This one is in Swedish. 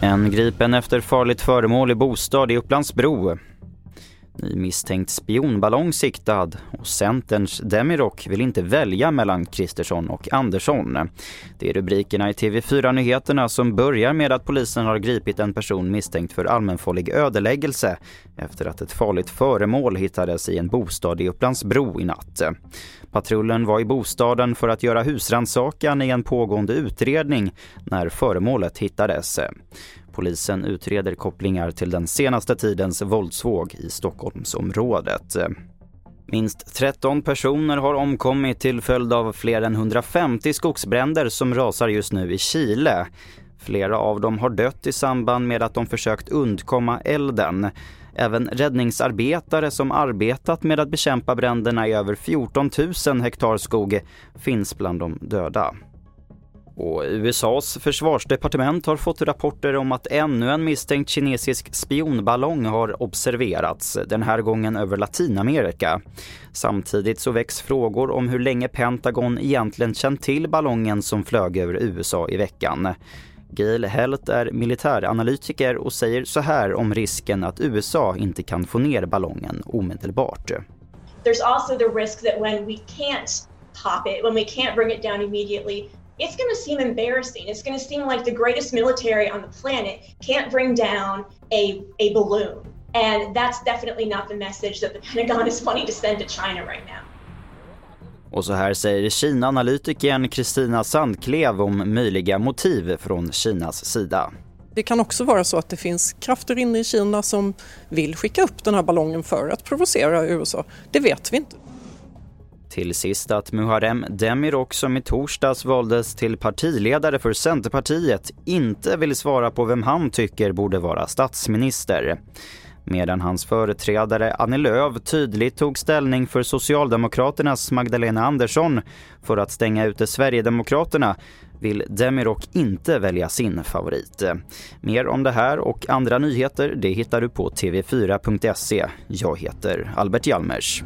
En gripen efter farligt föremål i bostad i Upplandsbro. Ny misstänkt spionballong siktad och Centerns Demirok vill inte välja mellan Kristersson och Andersson. Det är rubrikerna i TV4-nyheterna som börjar med att polisen har gripit en person misstänkt för allmänfarlig ödeläggelse efter att ett farligt föremål hittades i en bostad i Upplandsbro i natt. Patrullen var i bostaden för att göra husrannsakan i en pågående utredning när föremålet hittades. Polisen utreder kopplingar till den senaste tidens våldsvåg i Stockholmsområdet. Minst 13 personer har omkommit till följd av fler än 150 skogsbränder som rasar just nu i Chile. Flera av dem har dött i samband med att de försökt undkomma elden. Även räddningsarbetare som arbetat med att bekämpa bränderna i över 14 000 hektar skog finns bland de döda. Och USAs försvarsdepartement har fått rapporter om att ännu en misstänkt kinesisk spionballong har observerats, den här gången över Latinamerika. Samtidigt så väcks frågor om hur länge Pentagon egentligen känt till ballongen som flög över USA i veckan. Gail Helt är militäranalytiker och säger så här om risken att USA inte kan få ner ballongen omedelbart. There's also the risk that when we can't pop it, when we can't bring it down immediately, it's going to seem embarrassing. It's going to seem like the greatest military on the planet can't bring down a, a balloon. And that's definitely not the message that the Pentagon is wanting to send to China right now. Och så här säger Kina-analytikern Kristina Sandklev om möjliga motiv från Kinas sida. Det kan också vara så att det finns krafter inne i Kina som vill skicka upp den här ballongen för att provocera USA. Det vet vi inte. Till sist att Muharrem Demirok som i torsdags valdes till partiledare för Centerpartiet inte vill svara på vem han tycker borde vara statsminister. Medan hans företrädare Annie Lööf tydligt tog ställning för Socialdemokraternas Magdalena Andersson för att stänga ute Sverigedemokraterna vill Demirok inte välja sin favorit. Mer om det här och andra nyheter det hittar du på tv4.se. Jag heter Albert Hjalmers.